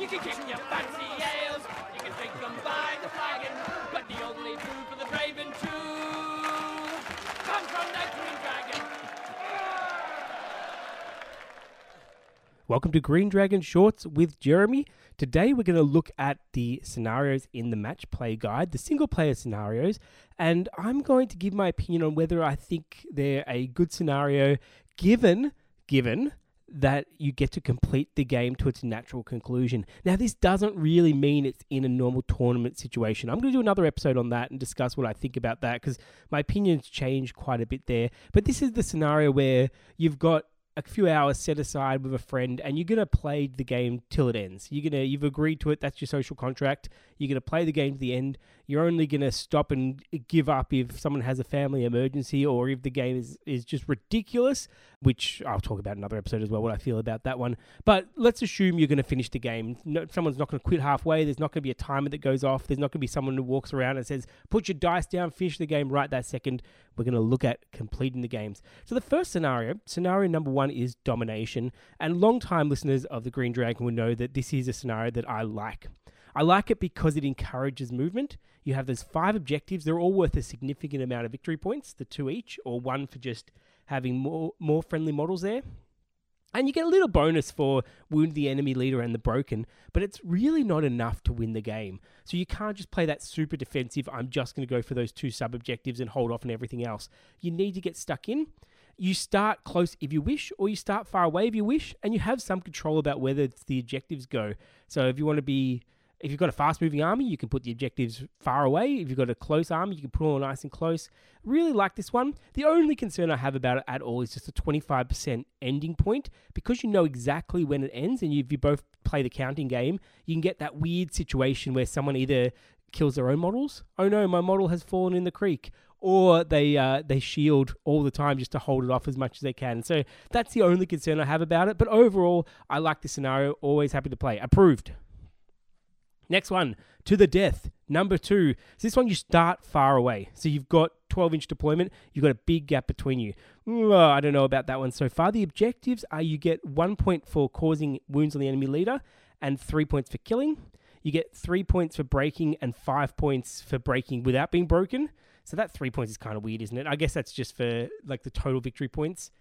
You can kick your fancy ales, you can drink them by the flagon, but the only food for the brave and true comes from the Green Dragon. Welcome to Green Dragon Shorts with Jeremy. Today we're going to look at the scenarios in the matched play guide, the single player scenarios, and I'm going to give my opinion on whether I think they're a good scenario given given that you get to complete the game to its natural conclusion. Now, this doesn't really mean it's in a normal tournament situation. I'm going to do another episode on that and discuss what I think about that because my opinions change quite a bit there. But this is the scenario where you've got a few hours set aside with a friend and you're going to play the game till it ends. You're going to you've agreed to it, that's your social contract. You're going to play the game to the end. You're only going to stop and give up if someone has a family emergency or if the game is is just ridiculous, which I'll talk about in another episode as well what I feel about that one. But let's assume you're going to finish the game. No, someone's not going to quit halfway. There's not going to be a timer that goes off. There's not going to be someone who walks around and says, "Put your dice down, finish the game right that second. We're going to look at completing the games. So the first scenario, scenario number 1 is domination, and long-time listeners of the Green Dragon will know that this is a scenario that I like. I like it because it encourages movement. You have those five objectives. They're all worth a significant amount of victory points, the two each, or one for just having more more friendly models there. And you get a little bonus for wound the enemy leader and the broken, but it's really not enough to win the game. So you can't just play that super defensive, I'm just going to go for those two sub objectives and hold off on everything else. You need to get stuck in. You start close if you wish, or you start far away if you wish, and you have some control about whether the objectives go. So if you want to be if you've got a fast moving army, you can put the objectives far away. If you've got a close army, you can put them all nice and close. Really like this one. The only concern I have about it at all is just a 25% ending point. Because you know exactly when it ends, and if you both play the counting game, you can get that weird situation where someone either kills their own models. Oh no, my model has fallen in the creek. Or they uh, they shield all the time just to hold it off as much as they can. So that's the only concern I have about it. But overall, I like the scenario. Always happy to play. Approved. Next one, to the death. Number two. So this one you start far away. So you've got 12 inch deployment. You've got a big gap between you. Ooh, I don't know about that one so far. The objectives are you get one point for causing wounds on the enemy leader and three points for killing. You get three points for breaking and five points for breaking without being broken. So that three points is kind of weird, isn't it? I guess that's just for like the total victory points.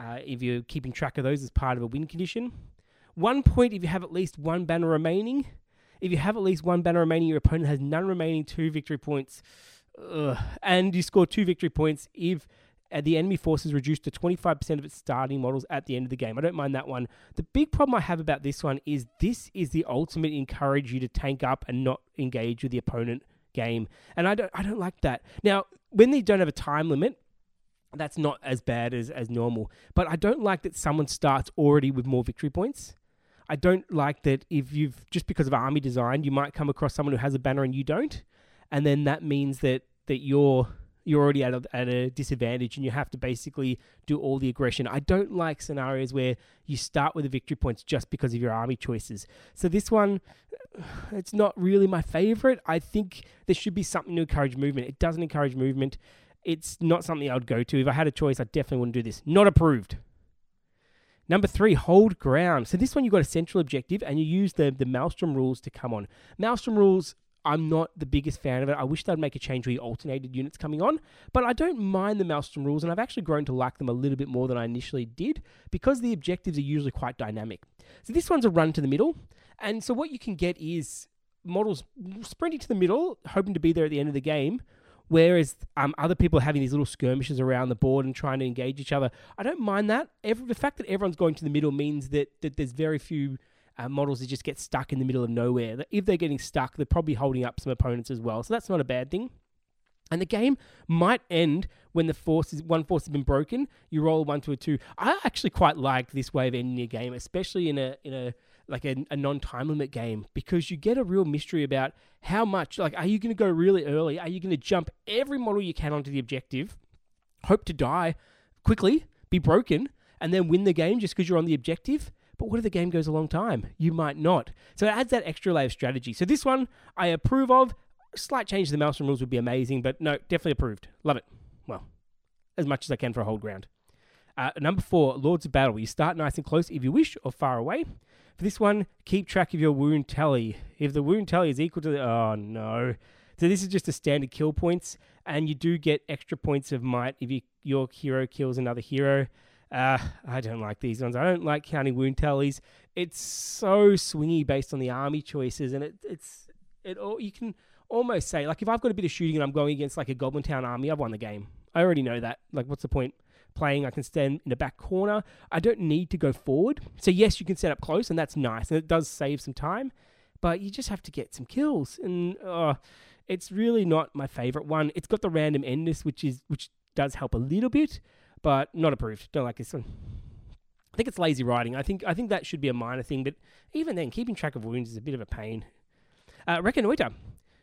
Uh, if you're keeping track of those as part of a win condition. One point if you have at least one banner remaining. If you have at least one banner remaining, your opponent has none remaining, two victory points. Ugh. And you score two victory points if uh, the enemy force is reduced to 25% of its starting models at the end of the game. I don't mind that one. The big problem I have about this one is this is the ultimate encourage you to tank up and not engage with the opponent game. And I don't I don't like that. Now, when they don't have a time limit, that's not as bad as, as normal. But I don't like that someone starts already with more victory points. I don't like that if you've just because of army design, you might come across someone who has a banner and you don't, and then that means that that you're you're already at a, at a disadvantage and you have to basically do all the aggression. I don't like scenarios where you start with the victory points just because of your army choices. So this one, uh, it's not really my favorite. I think there should be something to encourage movement. It doesn't encourage movement. It's not something I would go to. If I had a choice, I definitely wouldn't do this. Not approved. Number three, hold ground. So this one you've got a central objective and you use the, the Maelstrom rules to come on. Maelstrom rules, I'm not the biggest fan of it. I wish they'd make a change where you alternated units coming on, but I don't mind the Maelstrom rules and I've actually grown to like them a little bit more than I initially did because the objectives are usually quite dynamic. So this one's a run to the middle. And so what you can get is models sprinting to the middle, hoping to be there at the end of the game, Whereas um, other people are having these little skirmishes around the board and trying to engage each other. I don't mind that. Every, the fact that everyone's going to the middle means that, that there's very few uh, models that just get stuck in the middle of nowhere. If they're getting stuck, they're probably holding up some opponents as well. So that's not a bad thing. And the game might end when the force is one force has been broken. You roll one to a two. I actually quite like this way of ending a game, especially in a in a like a, a non time limit game because you get a real mystery about how much. Like, are you going to go really early? Are you going to jump every model you can onto the objective, hope to die quickly, be broken, and then win the game just because you're on the objective? But what if the game goes a long time? You might not. So it adds that extra layer of strategy. So this one I approve of. Slight change to the Maelstrom rules would be amazing, but no, definitely approved. Love it. Well, as much as I can for a hold ground. Uh, number four, Lords of Battle. You start nice and close if you wish, or far away. For this one, keep track of your wound tally. If the wound tally is equal to the. Oh, no. So this is just a standard kill points, and you do get extra points of might if you, your hero kills another hero. Uh, I don't like these ones. I don't like counting wound tallies. It's so swingy based on the army choices, and it, it's it all you can almost say like if I've got a bit of shooting and I'm going against like a Goblin Town army, I've won the game. I already know that. Like, what's the point playing? I can stand in the back corner. I don't need to go forward. So yes, you can set up close, and that's nice, and it does save some time. But you just have to get some kills, and uh, it's really not my favorite one. It's got the random endness, which is which does help a little bit, but not approved. Don't like this one. I think it's lazy writing. I think I think that should be a minor thing, but even then, keeping track of wounds is a bit of a pain. Uh, Reconnoiter.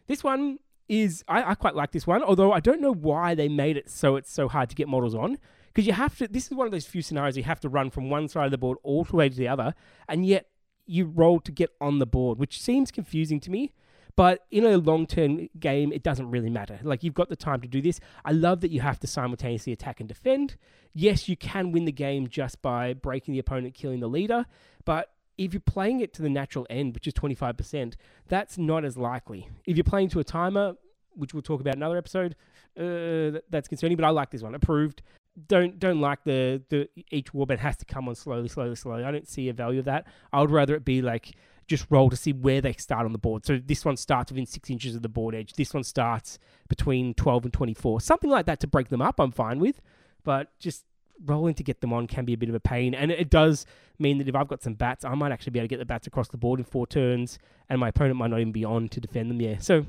This one is I, I quite like this one, although I don't know why they made it so it's so hard to get models on. Because you have to. This is one of those few scenarios you have to run from one side of the board all the way to the other, and yet you roll to get on the board, which seems confusing to me. But in a long term game, it doesn't really matter. Like, you've got the time to do this. I love that you have to simultaneously attack and defend. Yes, you can win the game just by breaking the opponent, killing the leader. But if you're playing it to the natural end, which is 25%, that's not as likely. If you're playing to a timer, which we'll talk about in another episode, uh, that's concerning. But I like this one. Approved. Don't don't like the the each warband has to come on slowly, slowly, slowly. I don't see a value of that. I would rather it be like just roll to see where they start on the board. So this one starts within six inches of the board edge. This one starts between 12 and 24. Something like that to break them up, I'm fine with. But just rolling to get them on can be a bit of a pain. And it does mean that if I've got some bats, I might actually be able to get the bats across the board in four turns, and my opponent might not even be on to defend them. Yeah. So,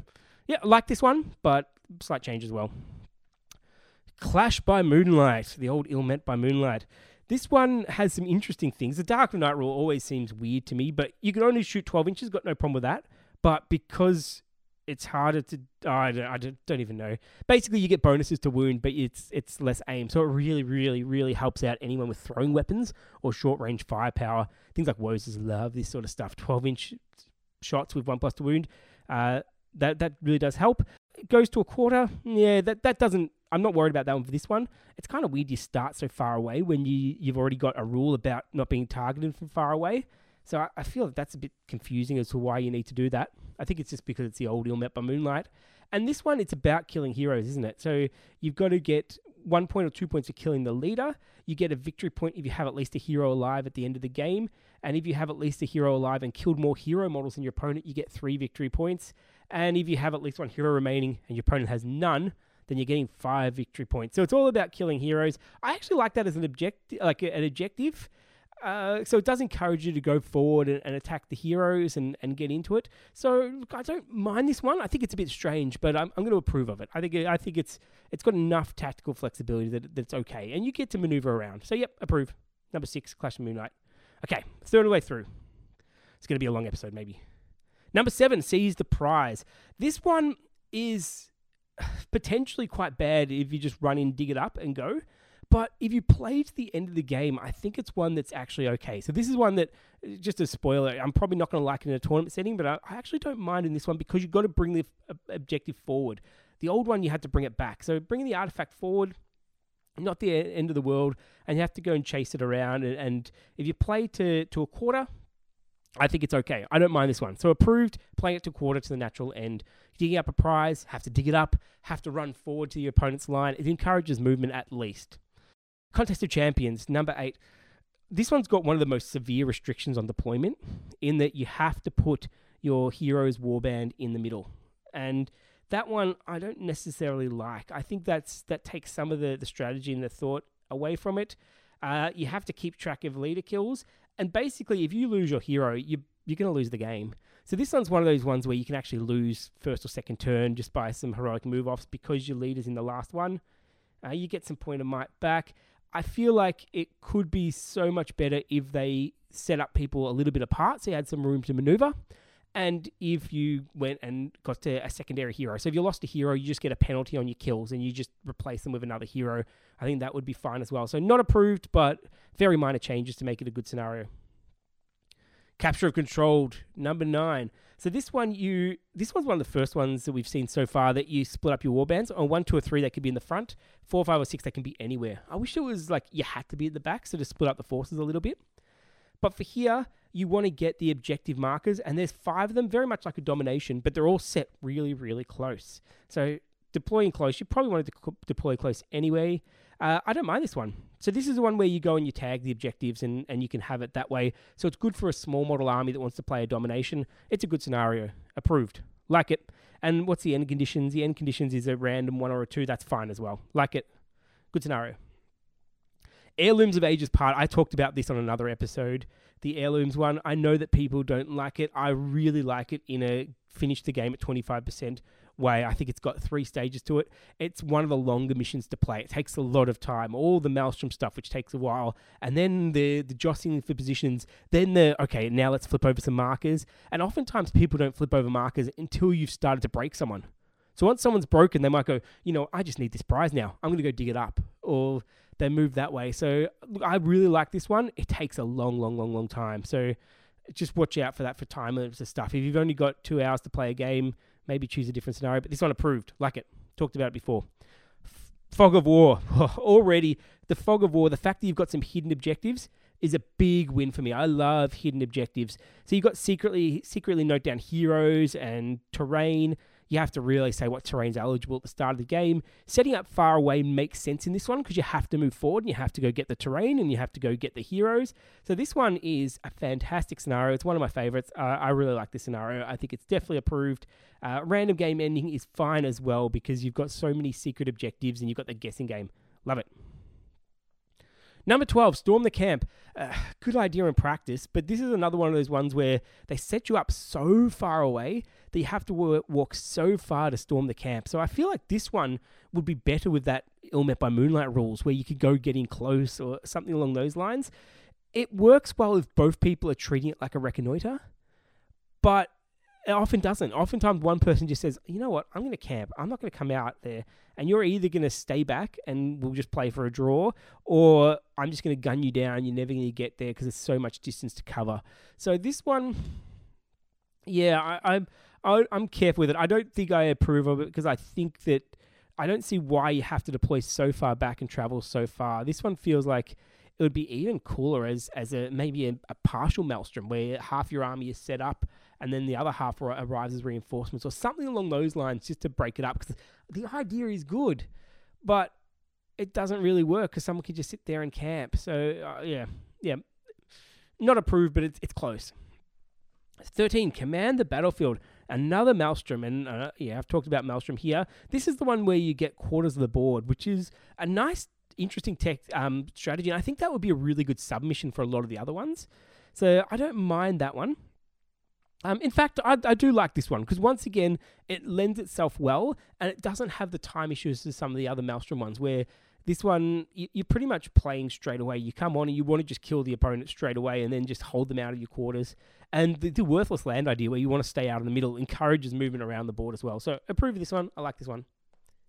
yeah, like this one, but slight change as well. Clash by Moonlight, the old Ilmet by Moonlight. This one has some interesting things. The Dark Night rule always seems weird to me, but you can only shoot 12 inches, got no problem with that. But because it's harder to, I, don't, I don't even know. Basically, you get bonuses to wound, but it's it's less aim. So it really, really, really helps out anyone with throwing weapons or short range firepower. Things like Woses love this sort of stuff. 12 inch shots with one plus to wound. Uh, that that really does help. It goes to a quarter. Yeah, that that doesn't. I'm not worried about that one for this one. It's kind of weird you start so far away when you you've already got a rule about not being targeted from far away. So I, I feel that that's a bit confusing as to why you need to do that. I think it's just because it's the old Ilmet by Moonlight. And this one, it's about killing heroes, isn't it? So you've got to get one point or two points for killing the leader. You get a victory point if you have at least a hero alive at the end of the game. And if you have at least a hero alive and killed more hero models than your opponent, you get three victory points. And if you have at least one hero remaining and your opponent has none, then you're getting five victory points. So it's all about killing heroes. I actually like that as an objective, like an objective. Uh, so it does encourage you to go forward and, and, attack the heroes and, and get into it. So look, I don't mind this one. I think it's a bit strange, but I'm, I'm going to approve of it. I think I think it's it's got enough tactical flexibility that, it's okay, and you get to maneuver around. So yep, approve. Number six, Clash of Moonlight. Okay, third way through. It's going to be a long episode, maybe. Number seven, Seize the Prize. This one is potentially quite bad if you just run in, dig it up, and go. But if you play to the end of the game, I think it's one that's actually okay. So this is one that, uh, just a spoiler, I'm probably not going to like it in a tournament setting, but I, I actually don't mind in this one because you've got to bring the uh, objective forward. The old one, you had to bring it back. So bringing the artifact forward, not the end of the world, and you have to go and chase it around. And, and if you play to, to a quarter, I think it's okay. I don't mind this one. So approved, playing it to quarter to the natural end. Digging up a prize, have to dig it up, have to run forward to the opponent's line. It encourages movement at least. Contest of Champions, number eight. This one's got one of the most severe restrictions on deployment in that you have to put your hero's warband in the middle. And that one I don't necessarily like. I think that's that takes some of the, the strategy and the thought away from it. Uh, you have to keep track of leader kills. And basically, if you lose your hero, you, you're going to lose the game. So this one's one of those ones where you can actually lose first or second turn just by some heroic move offs because your leader's in the last one. Uh, you get some point of might back. I feel like it could be so much better if they set up people a little bit apart so you had some room to maneuver. And if you went and got to a secondary hero. So if you lost a hero, you just get a penalty on your kills and you just replace them with another hero. I think that would be fine as well. So not approved, but very minor changes to make it a good scenario. Capture and Control, number nine. So this one, you this one's one of the first ones that we've seen so far that you split up your warbands. On one, two, or three, they could be in the front. Four, five, or six, they can be anywhere. I wish it was like you had to be at the back, so to split up the forces a little bit. But for here, you want to get the objective markers, and there's five of them, very much like a domination, but they're all set really, really close. So deploying close, you probably want to deploy close anyway. Uh, I don't mind this one. So this is the one where you go and you tag the objectives and, and you can have it that way. So it's good for a small model army that wants to play a domination. It's a good scenario. Approved. Like it. And what's the end conditions? The end conditions is a random one or a two. That's fine as well. Like it. Good scenario. Heirlooms of Ages Past. I talked about this on another episode. The heirlooms one. I know that people don't like it. I really like it in a finish the game at 25% way. I think it's got three stages to it. It's one of the longer missions to play. It takes a lot of time. All the Maelstrom stuff, which takes a while, and then the the jostling for positions. Then the okay, now let's flip over some markers. And oftentimes people don't flip over markers until you've started to break someone. So once someone's broken, they might go, you know, I just need this prize now. I'm going to go dig it up, or they move that way. So I really like this one. It takes a long, long, long, long time. So just watch out for that for time limits and stuff. If you've only got two hours to play a game, maybe choose a different scenario. But this one approved. Like it. Talked about it before. F- fog of War. Already, the Fog of War, the fact that you've got some hidden objectives is a big win for me. I love hidden objectives. So you've got secretly secretly note down heroes and terrain you have to really say what terrain's eligible at the start of the game. Setting up far away makes sense in this one because you have to move forward and you have to go get the terrain and you have to go get the heroes. So this one is a fantastic scenario. It's one of my favorites. Uh, I really like this scenario. I think it's definitely approved. Uh, random game ending is fine as well because you've got so many secret objectives and you've got the guessing game. Love it. Number 12, Storm the Camp. Uh, good idea in practice, but this is another one of those ones where they set you up so far away that you have to walk so far to storm the camp. So I feel like this one would be better with that Ilmet by Moonlight rules where you could go getting close or something along those lines. It works well if both people are treating it like a reconnoiter, but it often doesn't. Oftentimes, one person just says, "You know what? I'm going to camp. I'm not going to come out there." And you're either going to stay back and we'll just play for a draw, or I'm just going to gun you down. You're never going to get there because there's so much distance to cover. So this one, yeah, I, I'm I, I'm careful with it. I don't think I approve of it because I think that I don't see why you have to deploy so far back and travel so far. This one feels like it would be even cooler as as a maybe a, a partial maelstrom where half your army is set up and then the other half arrives as reinforcements or something along those lines just to break it up because the idea is good, but it doesn't really work because someone can just sit there and camp. So uh, yeah, yeah, not approved, but it's it's close. 13. Command the battlefield. Another Maelstrom. And uh, yeah, I've talked about Maelstrom here. This is the one where you get quarters of the board, which is a nice, interesting tech um, strategy. And I think that would be a really good submission for a lot of the other ones. So I don't mind that one. Um, in fact, I, I do like this one because once again, it lends itself well and it doesn't have the time issues as some of the other Maelstrom ones where this one, you're pretty much playing straight away. You come on and you want to just kill the opponent straight away and then just hold them out of your quarters. And the, the worthless land idea where you want to stay out in the middle encourages movement around the board as well. So approve of this one. I like this one.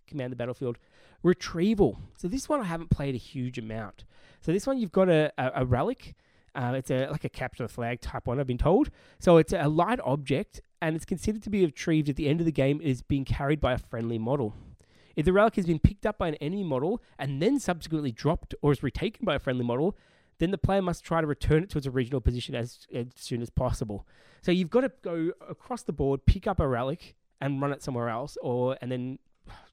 Command the battlefield. Retrieval. So this one I haven't played a huge amount. So this one you've got a, a, a relic. Uh, it's a like a capture the flag type one, I've been told. So it's a light object, and it's considered to be retrieved at the end of the game. It is being carried by a friendly model. If the relic has been picked up by an enemy model and then subsequently dropped or is retaken by a friendly model, then the player must try to return it to its original position as, as soon as possible. So you've got to go across the board, pick up a relic, and run it somewhere else, or and then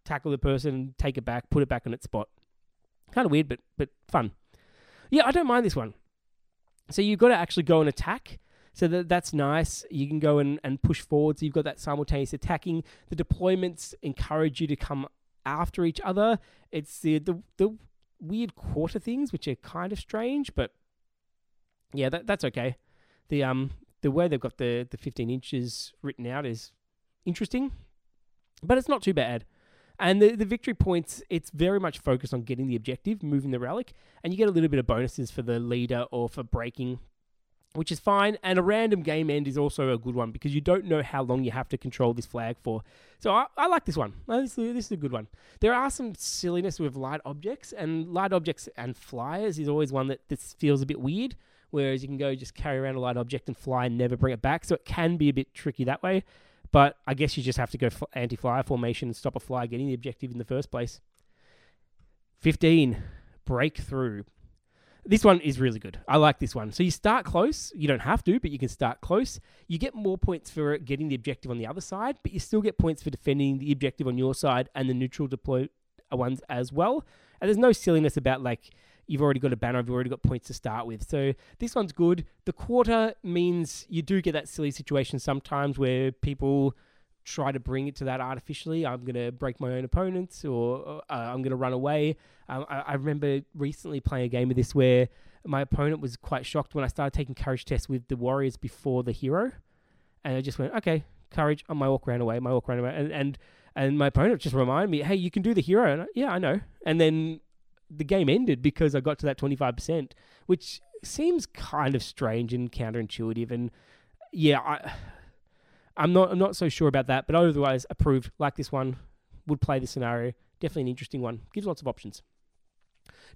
tackle the person, take it back, put it back on its spot. Kind of weird, but but fun. Yeah, I don't mind this one. So you've got to actually go and attack. So that, that's nice. You can go and, and push forward. So you've got that simultaneous attacking. The deployments encourage you to come after each other. It's the, the, the weird quarter things, which are kind of strange, but yeah, that, that's okay. The um the way they've got the, the 15 inches written out is interesting, but it's not too bad. And the, the victory points, it's very much focused on getting the objective, moving the relic, and you get a little bit of bonuses for the leader or for breaking which is fine. And a random game end is also a good one because you don't know how long you have to control this flag for. So I, I like this one. Uh, this, this is a good one. There are some silliness with light objects, and light objects and flyers is always one that this feels a bit weird. Whereas you can go just carry around a light object and fly and never bring it back. So it can be a bit tricky that way. But I guess you just have to go anti flyer formation and stop a fly getting the objective in the first place. 15. Breakthrough. This one is really good. I like this one. So you start close. You don't have to, but you can start close. You get more points for getting the objective on the other side, but you still get points for defending the objective on your side and the neutral deploy ones as well. And there's no silliness about like you've already got a banner, you've already got points to start with. So this one's good. The quarter means you do get that silly situation sometimes where people try to bring it to that artificially. I'm going to break my own opponents or uh, I'm going to run away. Um, I, I, remember recently playing a game of this where my opponent was quite shocked when I started taking courage tests with the warriors before the hero. And I just went, okay, courage. Oh, my orc ran away. My orc ran away. And, and, and my opponent just reminded me, hey, you can do the hero. And I, yeah, I know. And then the game ended because I got to that 25%, which seems kind of strange and counterintuitive. And yeah, I I'm not I'm not so sure about that, but otherwise approved. Like this one, would play the scenario. Definitely an interesting one. Gives lots of options.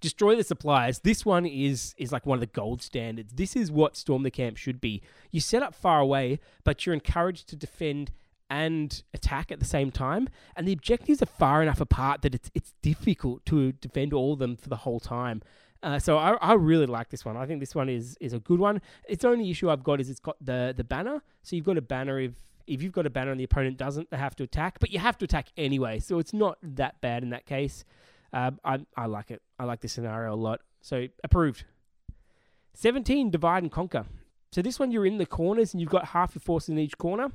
Destroy the suppliers. This one is is like one of the gold standards. This is what Storm the Camp should be. You set up far away, but you're encouraged to defend and attack at the same time. And the objectives are far enough apart that it's it's difficult to defend all of them for the whole time. Uh, so I, I really like this one. I think this one is is a good one. Its only issue I've got is it's got the the banner. So you've got a banner if if you've got a banner and the opponent doesn't, they have to attack, but you have to attack anyway. So it's not that bad in that case. Uh, I, I like it. I like this scenario a lot. So approved. 17, divide and conquer. So this one, you're in the corners and you've got half your force in each corner.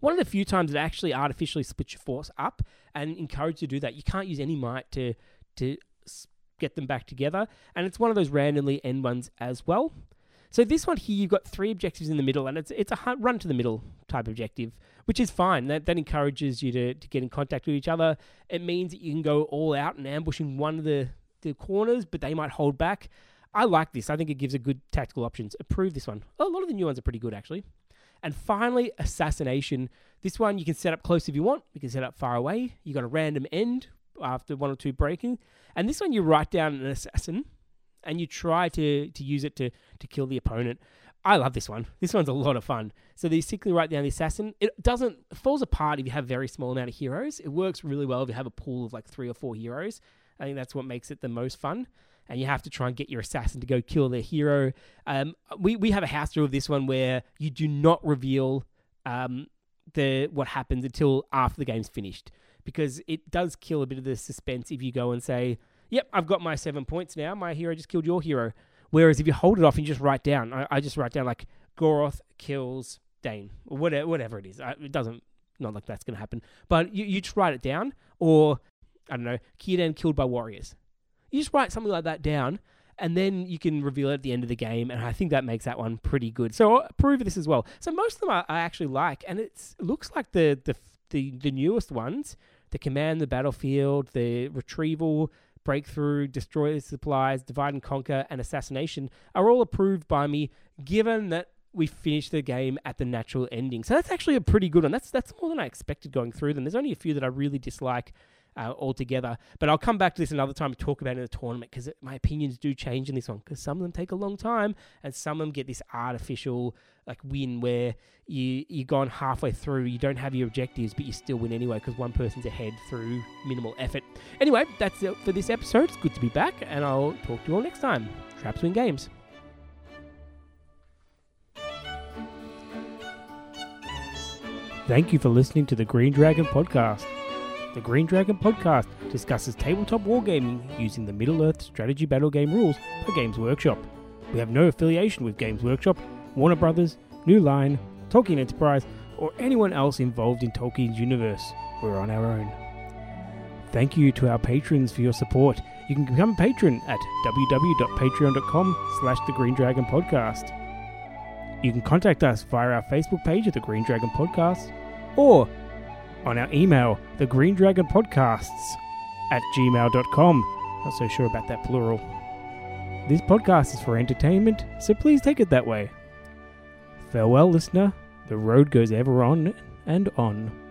One of the few times it actually artificially splits your force up and encourage you to do that. You can't use any might to to get them back together, and it's one of those randomly end ones as well. So this one here, you've got three objectives in the middle, and it's it's a run to the middle type objective, which is fine. That that encourages you to, to get in contact with each other. It means that you can go all out and ambushing one of the, the corners, but they might hold back. I like this. I think it gives a good tactical options. Approve this one. a lot of the new ones are pretty good actually. And finally, assassination. This one you can set up close if you want. You can set up far away. You got a random end after one or two breaking. And this one you write down an assassin and you try to to use it to to kill the opponent. I love this one. This one's a lot of fun. So you simply write down the assassin. It doesn't it falls apart if you have very small amount of heroes. It works really well if you have a pool of like three or four heroes. I think that's what makes it the most fun. And you have to try and get your assassin to go kill their hero. Um, we we have a house rule of this one where you do not reveal um, the what happens until after the game's finished because it does kill a bit of the suspense if you go and say, yep, I've got my seven points now. My hero just killed your hero. Whereas if you hold it off and you just write down, I, I just write down like Goroth kills Dáin or whatever, whatever it is. I, it doesn't, not like that's going to happen. But you, you just write it down. Or, I don't know, Círdan killed by warriors. You just write something like that down and then you can reveal it at the end of the game, and I think that makes that one pretty good. So uh, I'll approve this as well. So most of them I, I actually like, and it looks like the, the the the newest ones, the command the battlefield, the retrieval, breakthrough, destroy supplies, divide and conquer, and assassination are all approved by me, given that we finished the game at the natural ending. So that's actually a pretty good one. That's that's more than I expected going through them. There's only a few that I really dislike uh, altogether. But I'll come back to this another time to talk about it in the tournament because my opinions do change in this one because some of them take a long time and some of them get this artificial like win where you you gone halfway through, you don't have your objectives, but you still win anyway because one person's ahead through minimal effort. Anyway, that's it for this episode. It's good to be back, and I'll talk to you all next time. Traps win games. Thank you for listening to the Green Dragon podcast. The Green Dragon podcast discusses tabletop wargaming using the Middle Earth strategy battle game rules by Games Workshop. We have no affiliation with Games Workshop, Warner Brothers, New Line, Tolkien Enterprise, or anyone else involved in Tolkien's universe. We're on our own. Thank you to our patrons for your support. You can become a patron at www.patreon.com slash the Green Dragon Podcast. You can contact us via our Facebook page at the Green Dragon Podcast or on our email, the Green Dragon Podcasts at gmail.com. Not so sure about that plural. This podcast is for entertainment, so please take it that way. Farewell, listener. The road goes ever on and on.